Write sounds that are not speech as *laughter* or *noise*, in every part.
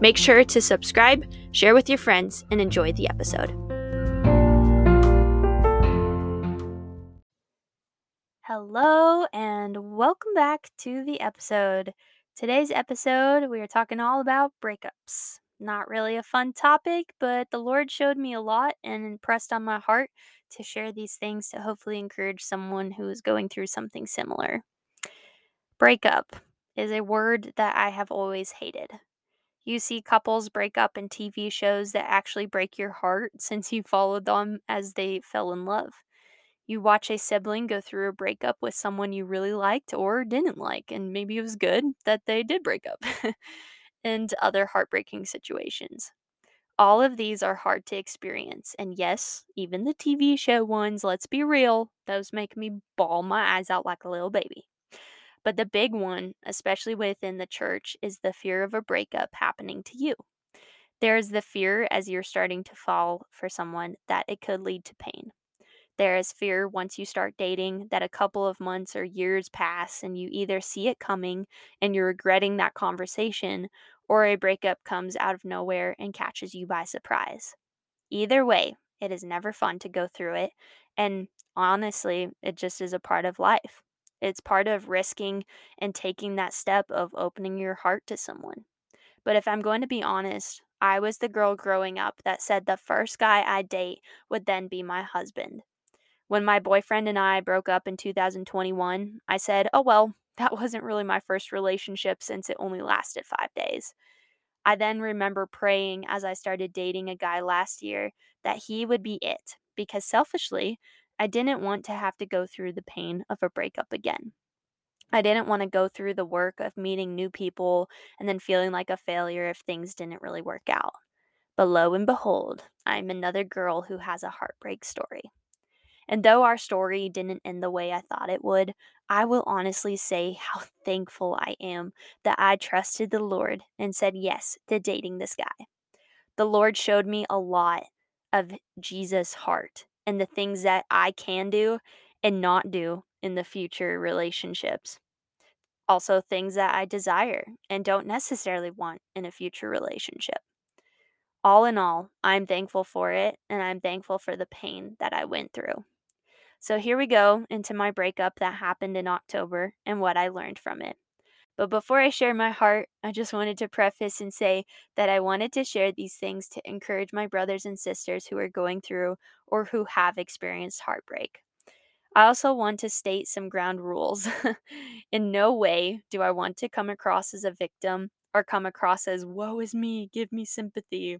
Make sure to subscribe, share with your friends, and enjoy the episode. Hello, and welcome back to the episode. Today's episode, we are talking all about breakups. Not really a fun topic, but the Lord showed me a lot and impressed on my heart to share these things to hopefully encourage someone who is going through something similar. Breakup is a word that I have always hated. You see couples break up in TV shows that actually break your heart *laughs* since you followed them as they fell in love. You watch a sibling go through a breakup with someone you really liked or didn't like, and maybe it was good that they did break up, *laughs* and other heartbreaking situations. All of these are hard to experience, and yes, even the TV show ones, let's be real, those make me bawl my eyes out like a little baby. But the big one, especially within the church, is the fear of a breakup happening to you. There is the fear as you're starting to fall for someone that it could lead to pain. There is fear once you start dating that a couple of months or years pass and you either see it coming and you're regretting that conversation, or a breakup comes out of nowhere and catches you by surprise. Either way, it is never fun to go through it, and honestly, it just is a part of life. It's part of risking and taking that step of opening your heart to someone. But if I'm going to be honest, I was the girl growing up that said the first guy I date would then be my husband. When my boyfriend and I broke up in 2021, I said, oh well, *laughs* that wasn't really my first relationship since it only lasted five days. I then remember praying as I started dating a guy last year that he would be it, because selfishly, I didn't want to have to go through the pain of a breakup again. I didn't want to go through the work of meeting new people and then feeling like a failure if things didn't really work out. But lo and behold, I'm another girl who has a heartbreak story. And though our story didn't end the way I thought it would, I will honestly say how *laughs* thankful I am that I trusted the Lord and said yes to dating this guy. The Lord showed me a lot of Jesus' heart and the things that I can do and not do in the future relationships. Also, things that I desire and don't necessarily want in a future relationship. All in all, I'm thankful for it and I'm thankful for the pain that I went through. So, here we go into my breakup that happened in October and what I learned from it. But before I share my heart, I just wanted to preface and say that I wanted to share these things to encourage my brothers and sisters who are going through or who have experienced heartbreak. I also want to state some ground rules. *laughs* In no way do I want to come across as a victim or come across as, woe is me, give me sympathy.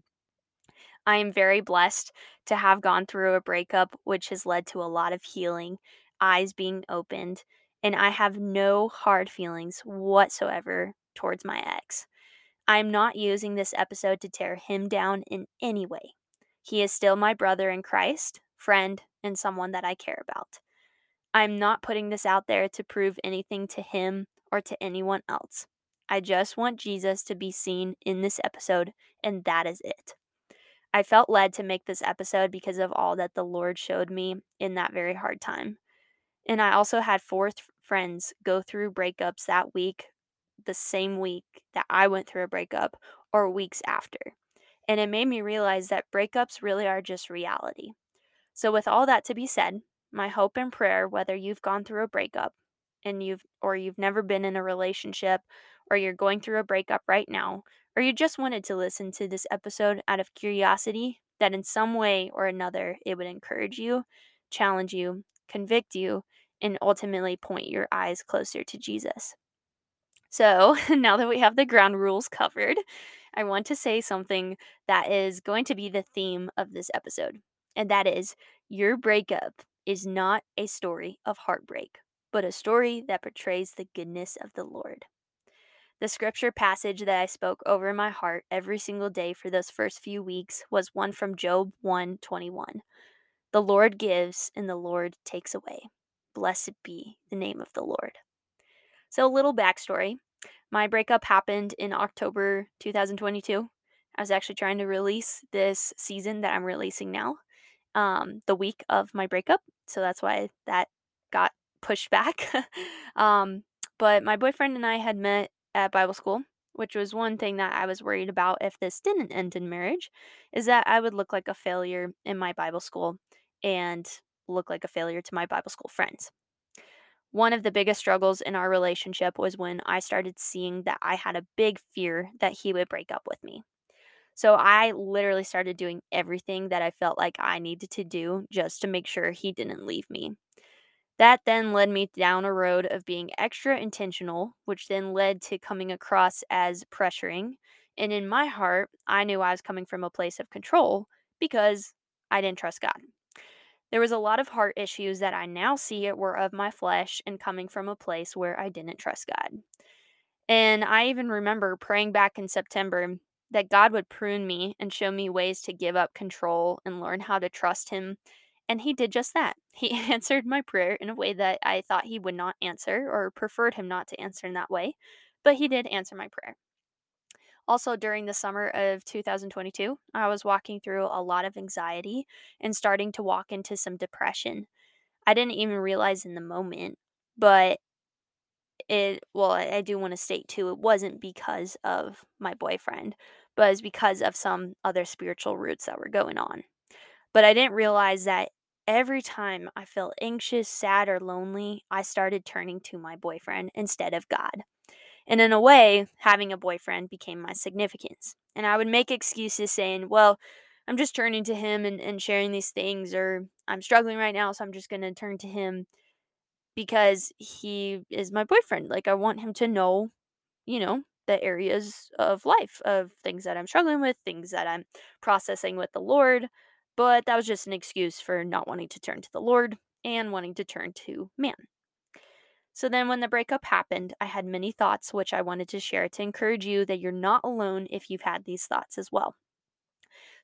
I am very blessed to have gone through a breakup, which has led to a lot of healing, eyes being opened, and I have no hard feelings whatsoever towards my ex. I'm not using this episode to tear him down in any way. He is still my brother in Christ, friend, and someone that I care about. I'm not putting this out there to prove anything to him or to anyone else. I just want Jesus to be seen in this episode, and that is it. I felt led to make this episode because of all that the Lord showed me in that very hard time. And I also had four th- friends go through breakups that week, the same week that I went through a breakup, or weeks after. And it made me realize that breakups really are just reality. So, with all that to be said, my hope and prayer, whether you've gone through a breakup and you've or you've never been in a relationship or you're going through a breakup right now or you just wanted to listen to this episode out of curiosity that in some way or another it would encourage you, challenge you, convict you, and ultimately point your eyes closer to Jesus. So, *laughs* now that we have the ground rules covered, I want to say something that is going to be the theme of this episode, and that is your breakup is not a story of heartbreak, but a story that portrays the goodness of the Lord. The scripture passage that I spoke over my heart every single day for those first few weeks was one from Job 1:21. The Lord gives and the Lord takes away. Blessed be the name of the Lord. So, a little backstory. My breakup happened in October 2022. I was actually trying to release this season that I'm releasing now, um, the week of my breakup. So that's why that got pushed back. *laughs* um, but my boyfriend and I had met at Bible school, which was one thing that I was worried about if this didn't end in marriage, is that I would look like a failure in my Bible school and look like a failure to my Bible school friends. One of the biggest struggles in our relationship was when I started seeing that I had a big fear that he would break up with me. So I literally started doing everything that I felt like I needed to do just to make sure he didn't leave me. That then led me down a road of being extra intentional, which then led to coming across as pressuring. And in my heart, I knew I was coming from a place of control because I didn't trust God. There was a lot of heart issues that I now see it were of my flesh and coming from a place where I didn't trust God. And I even remember praying back in September that God would prune me and show me ways to give up control and learn how to trust Him. And He did just that. *laughs* He answered my prayer in a way that I thought He would not answer or preferred Him not to answer in that way, but He did answer my prayer. Also, during the summer of 2022, I was walking through a lot of anxiety and starting to walk into some depression. I didn't even realize in the moment, but it, well, I, do want to state too, it wasn't because of my boyfriend, but it's because of some other spiritual roots that were going on. But I didn't realize that every time I felt anxious, sad, or lonely, I started turning to my boyfriend instead of God. And in a way, having a boyfriend became my significance. And I would make excuses saying, well, I'm just turning to him and, and sharing these things, or I'm struggling right now, so I'm just going to turn to him because he is my boyfriend. Like, I want him to know, you know, the areas of life, of things that I'm struggling with, things that I'm processing with the Lord. But that was just an excuse for not wanting to turn to the Lord and wanting to turn to man. So then, when the breakup happened, I had many thoughts which I wanted to share to encourage you that you're not alone if you've had these thoughts as well.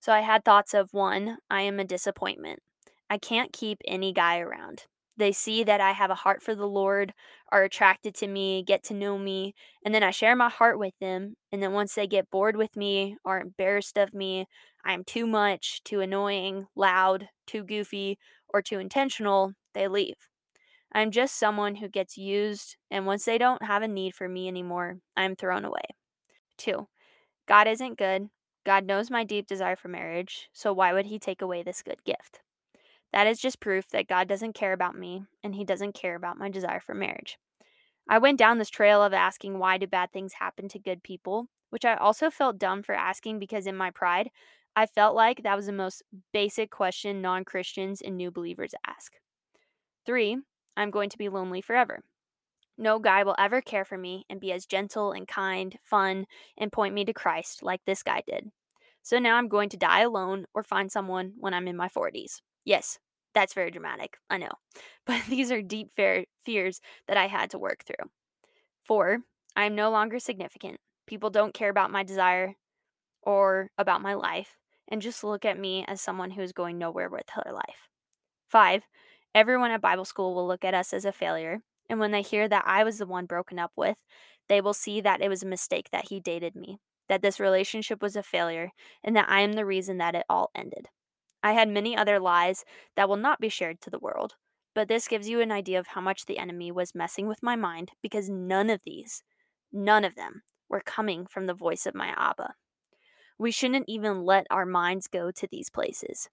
So, I had thoughts of one, I am a disappointment. I can't keep any guy around. They see that I have a heart for the Lord, are attracted to me, get to know me, and then I share my heart with them. And then once they get bored with me, are embarrassed of me, I am too much, too annoying, loud, too goofy, or too intentional, they leave. I'm just someone who gets used, and once they don't have a need for me anymore, I'm thrown away. Two, God isn't good. God knows my deep desire for marriage, so why would He take away this good gift? That is just proof that God doesn't care about me and He doesn't care about my desire for marriage. I went down this trail of asking why do bad things happen to good people, which I also felt dumb for asking because in my pride, I felt like that was the most basic question non Christians and new believers ask. Three, I'm going to be lonely forever. No guy will ever care for me and be as gentle and kind, fun, and point me to Christ like this guy did. So now I'm going to die alone or find someone when I'm in my 40s. Yes, that's very dramatic, I know. *laughs* But these are deep fears that I had to work through. Four, I am no longer significant. People don't care about my desire or about my life and just look at me as someone who is going nowhere with her life. Five, Everyone at Bible school will look at us as a failure, and when they hear that I was the one broken up with, they will see that it was a mistake that he dated me, that this relationship was a failure, and that I am the reason that it all ended. I had many other lies that will not be shared to the world, but this gives you an idea of how much the enemy was messing with my mind because none of these, none of them, were coming from the voice of my Abba. We shouldn't even let our minds go to these places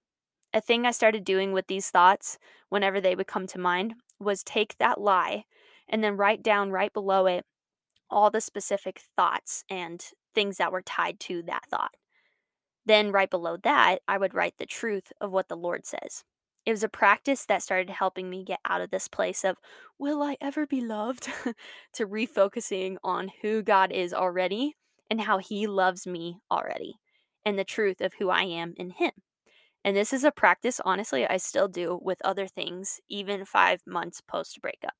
a thing I started doing with these thoughts whenever they would come to mind was take that lie and then write down right below it all the specific thoughts and things that were tied to that thought. Then, right below that, I would write the truth of what the Lord says. It was a practice that started helping me get out of this place of, will I ever be loved? *laughs* to refocusing on who God is already and how He loves me already, and the truth of who I am in Him. And this is a practice, honestly, I still do with other things, even five months post breakup.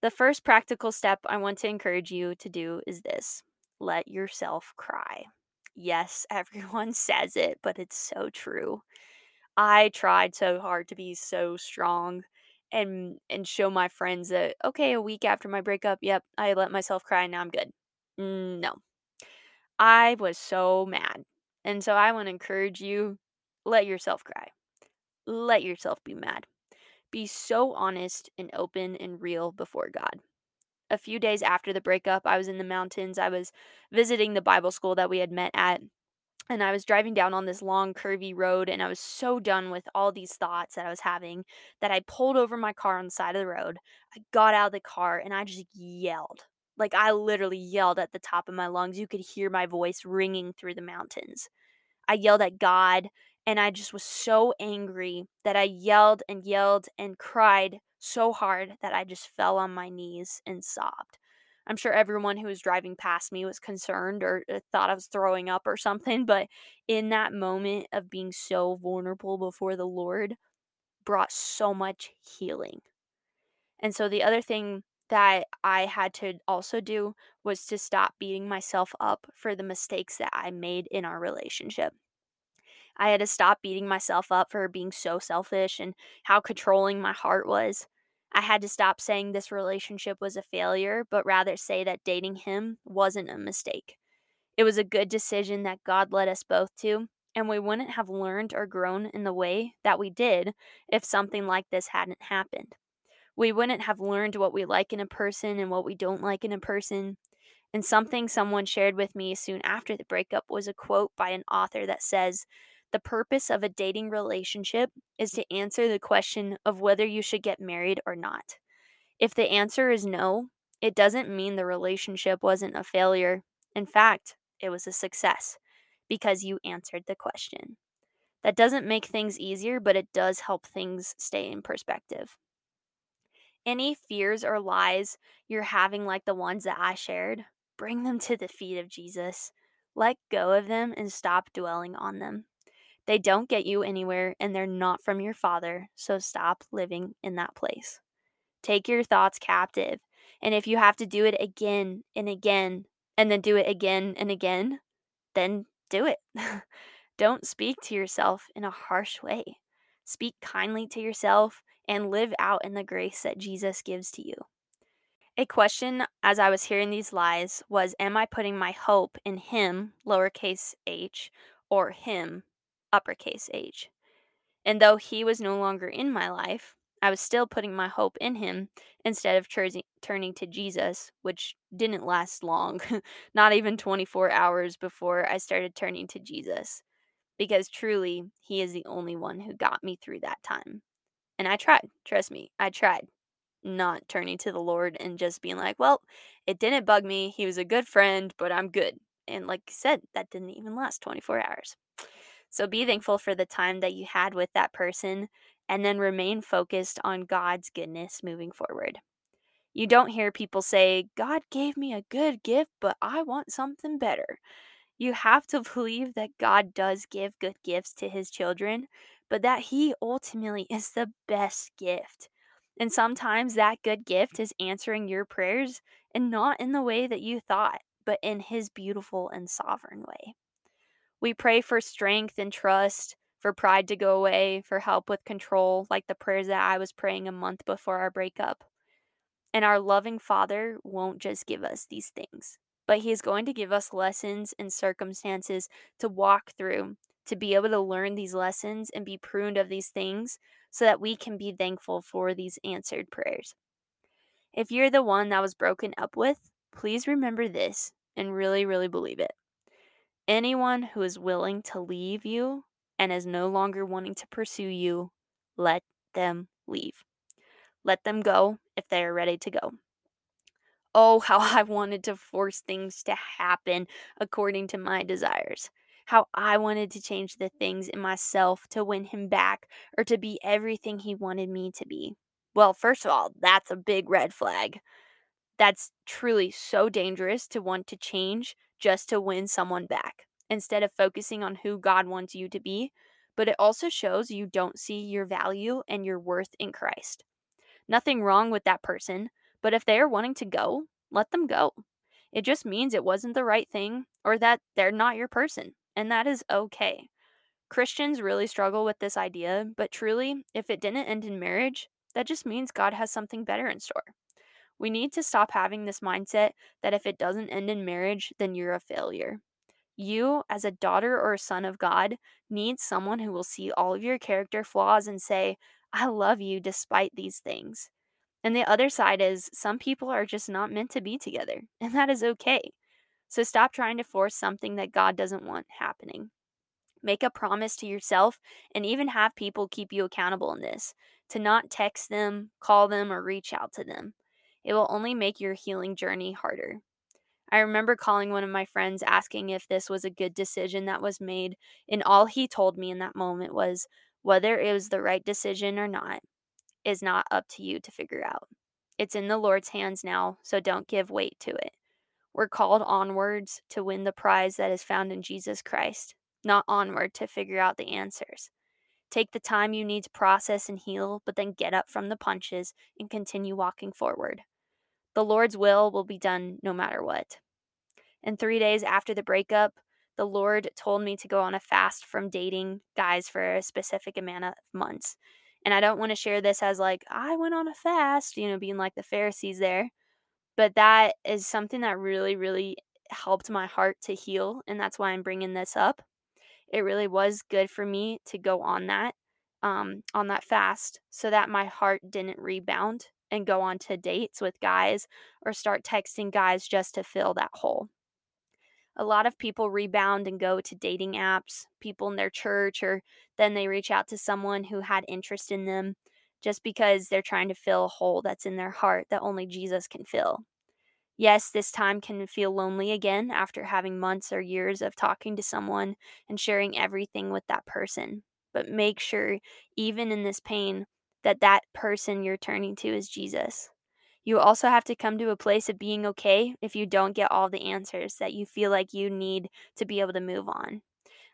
The first practical step I want to encourage you to do is this let yourself cry. Yes, *laughs* everyone says it, but it's so true. I tried so hard to be so strong and and show my friends that okay, a week after my breakup, yep, I let myself cry now I'm good. No. I was so mad. And so I want to encourage you let yourself cry. Let yourself be mad. Be so honest and open and real before God. A few days after the breakup, I was in the mountains. I was visiting the Bible school that we had met at and I was driving down on this long curvy road and I was so done with all these thoughts that I was having that I pulled over my car on the side of the road. I got out of the car and I just yelled. Like I literally yelled at the top of my lungs. You could hear my voice ringing through the mountains. I yelled at God and I just was so angry that I yelled and yelled and cried so hard that I just fell on my knees and sobbed. I'm sure everyone who was driving past me was concerned or uh, thought I was throwing up or something, but in that moment of being so vulnerable before the Lord brought so much healing. And so the other thing that I had to also do was to stop beating myself up for the mistakes that I made in our relationship. I had to stop beating myself up for being so selfish and how controlling my heart was. I had to stop saying this relationship was a failure, but rather say that dating him wasn't a mistake. It was a good decision that God led us both to, and we wouldn't have learned or grown in the way that we did if something like this hadn't happened. We wouldn't have learned what we like in a person and what we don't like in a person. And something someone shared with me soon after the breakup was a quote by an author that says, the purpose of a dating relationship is to answer the question of whether you should get married or not. If the answer is no, it doesn't mean the relationship wasn't a failure. In fact, it was a success because you answered the question. That doesn't make things easier, but it does help things stay in perspective. Any fears or lies you're having, like the ones that I shared, bring them to the feet of Jesus. Let go of them and stop dwelling on them. They don't get you anywhere and they're not from your Father, so stop living in that place. Take your thoughts captive. And if you have to do it again and again, and then do it again and again, then do it. *laughs* Don't speak to yourself in a harsh way. Speak kindly to yourself and live out in the grace that Jesus gives to you. A question as I was hearing these lies was Am I putting my hope in Him, lowercase h, or Him, uppercase H. And though he was no longer in my life, I was still putting my hope in him instead of turning to Jesus, which didn't last long, *laughs* not even 24 hours before I started turning to Jesus. Because truly, he is the only one who got me through that time. And I tried, trust me, I tried not turning to the Lord and just being like, well, it didn't bug me. He was a good friend, but I'm good. And like I said, that didn't even last 24 hours. So be thankful for the time that you had with that person and then remain focused on God's goodness moving forward. You don't hear people say, God gave me a good gift, but I want something better. You have to *laughs* believe that God does give good gifts to his children, but that he ultimately *laughs* is the best gift. And sometimes that good gift is answering your prayers and not in the way that you thought, but in his beautiful and sovereign way. We pray for strength and trust, for pride to go away, for help with control, like the prayers that I was praying a month before our breakup. And our loving Father won't just give us these things, but He is going to give us lessons and circumstances to walk through to be able to learn these lessons and be pruned of these things so that we can be thankful for these answered prayers. If you're the one that was broken up with, please remember this and really, really believe it. Anyone who is willing to leave you and is no longer wanting to pursue you, let them leave. Let them go if they are ready to go. Oh, how *laughs* I wanted to force things to happen according to my desires. How I wanted to change the things in myself to win him back or to be everything he wanted me to be. Well, first of all, that's a big red flag. That's truly so dangerous to want to change just to win someone back instead of focusing on who God wants you to be. But it also shows you don't see your value and your worth in Christ. Nothing wrong with that person, But if they are wanting to go, let them go. It just means it wasn't the right thing or that they're not your person, and that is okay. Christians really struggle with this idea, but truly, if it didn't end in marriage, that just means God has something better in store. We need to stop having this mindset that if it doesn't end in marriage, then you're a failure. You, as a daughter or a son of God, need someone who will see all of your character flaws and say, I love you despite these things. And the other side is some people are just not meant to be together, *laughs* and that is okay. So stop trying to force something that God doesn't want happening. Make a promise to yourself and even have people keep you accountable in this to not text them, call them, or reach out to them. It will only make your healing journey harder. I remember calling one of my friends asking if this was a good decision that was made, and all he told me in that moment was whether it was the right decision or not is not up to you to figure out. It's in the Lord's hands now, so don't give weight to it. We're called onwards to win the prize that is found in Jesus Christ, not onward to figure out the answers. Take the time you need to process and heal, but then get up from the punches and continue walking forward. The Lord's will will be done no matter what. And three days after the breakup, the Lord told me to go on a fast from dating guys for a specific amount of months. And I don't want to share this as like, I went on a fast, you know, being like the Pharisees there. But that is something that really, really helped my heart to heal. And that's why I'm bringing this up. It really was good for me to go on that, um, on that fast so that my heart didn't rebound and go on to dates with guys or start texting guys just to fill that hole a lot of people rebound and go to dating apps, people in their church, or then they reach out to someone who had interest in them just because they're trying to fill a hole that's in their heart that only Jesus can fill. Yes, this time can feel lonely again after having months or years of talking to someone and sharing everything with that person. But make sure, even in this pain, that that person you're turning to is Jesus. You also have to come to a place of being okay if you don't get all the answers that you feel like you need to be able to move on.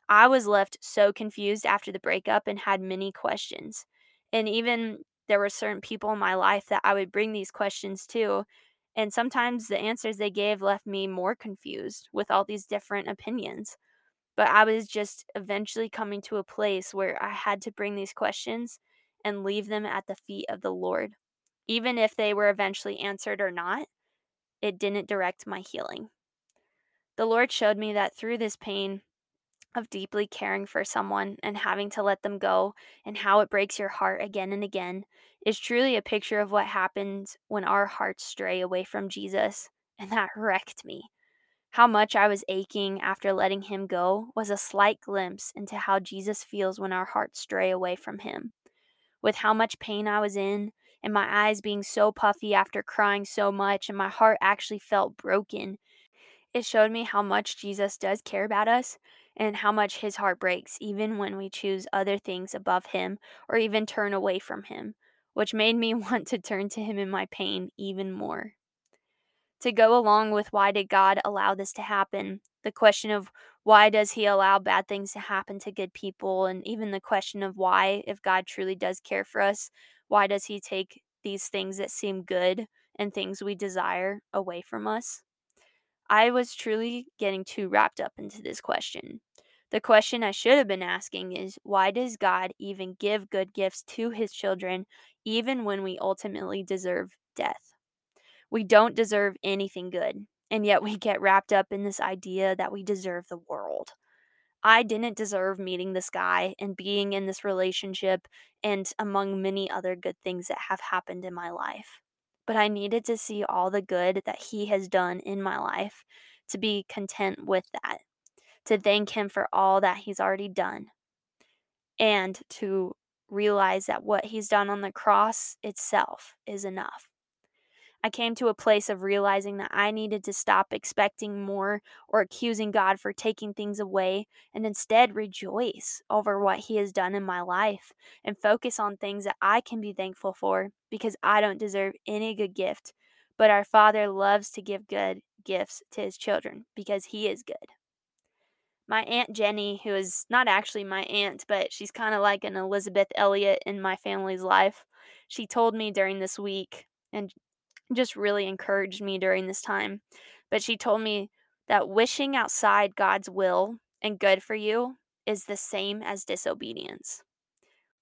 I was left so confused after the breakup and had many questions. And even there were certain people in my life that I would bring these questions to. And sometimes the answers they gave left me more confused with all these different opinions. But I was just eventually coming to a place where I had to bring these questions and leave them at the feet of the Lord even if they were eventually answered or not, it didn't direct my healing. The Lord showed me that through this pain of deeply caring for someone and having to let them go, and how it breaks your heart again and again, is truly a picture of what happens when our hearts stray away from Jesus, and that *laughs* wrecked me. How much I was aching after letting him go was a slight glimpse into how Jesus feels when our hearts stray away from him. With how much pain I was in, and my eyes being so puffy after crying so much, and my heart actually felt broken. It showed me how much Jesus does care about us and how much his heart breaks, even when we choose other things above him or even turn away from him, which made me *laughs* want to turn to him in my pain even more. To go along with why did God allow this to happen, the question of why does he allow bad things to happen to good people, and even the question of why, if God truly does care for us, why does he take these things that seem good and things we desire away from us? I was truly getting too wrapped up into this question. The question I should have been asking is why does God even give good gifts to his children even when we ultimately deserve death? We don't deserve anything good, and yet we get wrapped up in this idea that we deserve the world. I didn't deserve meeting this guy and being in this relationship and among many other good things that have happened in my life. But I needed to see all the good that he has done in my life to be content with that, to thank him for all that he's already done, and to realize that what he's done on the cross itself is enough. I came to a place of realizing that I needed to stop expecting more or accusing God for taking things away and instead rejoice over what He has done in my life and focus on things that I can be thankful for because I don't deserve any good gift. But our Father loves to give good gifts to His children because He is good. My Aunt Jenny, who is not actually my aunt, but she's kind of like an Elisabeth Elliot in my family's life, she told me during this week, and just really encouraged me during this time. But she told me that wishing outside God's will and good for you is the same as disobedience.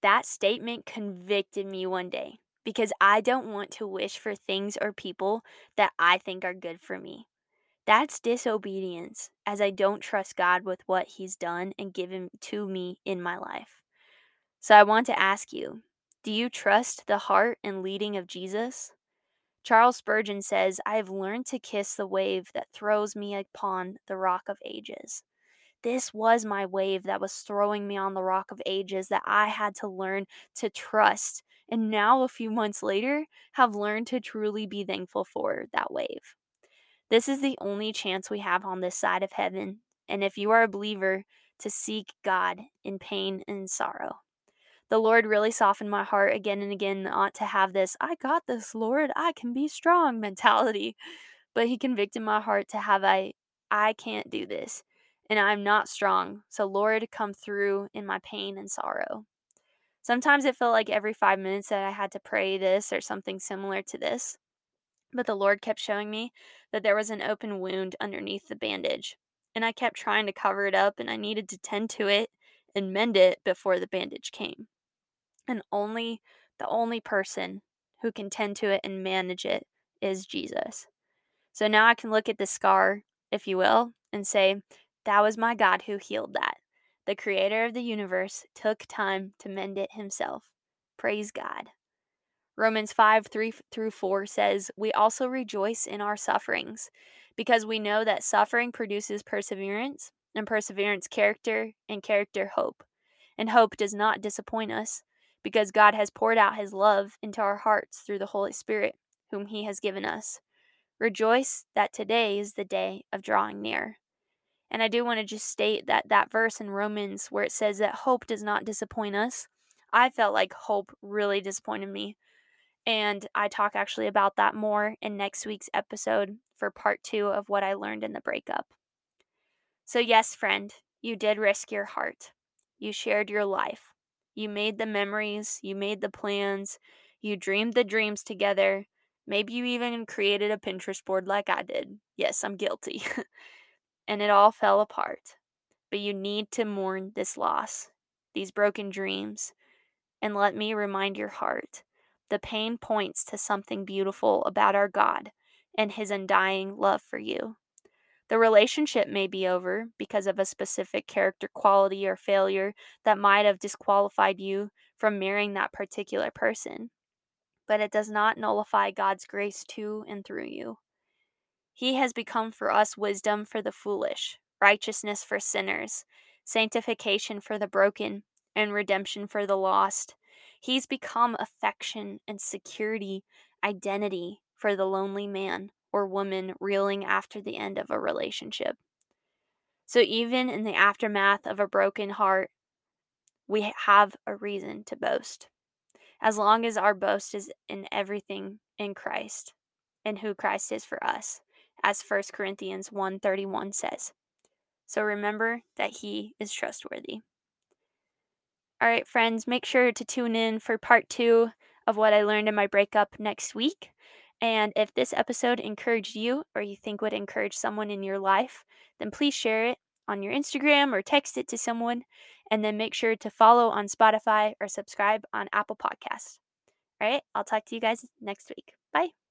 That statement convicted me one day because I don't want to wish for things or people that I think are good for me. That's disobedience, as I don't trust God with what He's done and given to me in my life. So I want to ask you do you trust the heart and leading of Jesus? Charles Spurgeon says, I have learned to kiss the wave that throws me upon the rock of ages. This was my wave that was throwing me on the rock of ages that I had to learn to trust. And now, a few months later, have learned to truly be thankful for that wave. This is the only chance we have on this side of heaven. And if you are a believer, to seek God in pain and sorrow. The Lord really softened my heart again and again to have this, I got this, Lord, I can be strong *laughs* mentality. But He convicted my heart to have I I can't do this and I'm not strong. So, Lord, come through in my pain and sorrow. Sometimes it felt like every five minutes that I had to pray this or something similar to this. But the Lord kept showing me that there was an open wound underneath the bandage. And I kept trying to cover it up, and I needed to tend to it and mend it before the bandage came. And only the only person who can tend to it and manage it is Jesus. So now I can look at the scar, if you will, and say, that was my God who healed that. The creator of the universe took time to mend it himself. Praise God. Romans 5 3 through 4 says, We also rejoice in our sufferings, because we know that suffering produces perseverance, and perseverance, character, and character, hope. And hope does not disappoint us, because God has poured out his love into our hearts through the Holy Spirit, whom he has given us. Rejoice that today is the day of drawing near. And I do want to just state that that verse in Romans where it says that hope does not disappoint us, I felt like hope really disappointed me. And I talk actually about that more in next week's episode for part two of what I learned in the breakup. So, yes, friend, you did risk your heart. You shared your life. You made the memories, you made the plans, you dreamed the dreams together. Maybe you even created a Pinterest board like I did. Yes, I'm guilty. *laughs* and it all fell apart. But you need to mourn this loss, these broken dreams, and let me remind your heart the pain points to something beautiful about our God and his undying love for you. The relationship may be over because of a specific character quality or failure that might have disqualified you from marrying that particular person, but it does not nullify God's grace to and through you. He has become for us wisdom for the foolish, righteousness for sinners, sanctification for the broken, and redemption for the lost. He's become affection and security, identity for the lonely man or woman reeling after the end of a relationship. So, even in the aftermath of a broken heart, we have a reason to boast. As long as our boast is in everything in Christ and who Christ is for us as 1 Corinthians 1:31 says. So remember that he is trustworthy. All right, friends, make sure to tune in for part 2 of what I learned in my breakup next week. And if this episode encouraged you or you think would encourage someone in your life, then please share it on your Instagram or text it to someone. And then make sure to follow on Spotify or subscribe on Apple Podcasts. All right, I'll talk to you guys next week. Bye.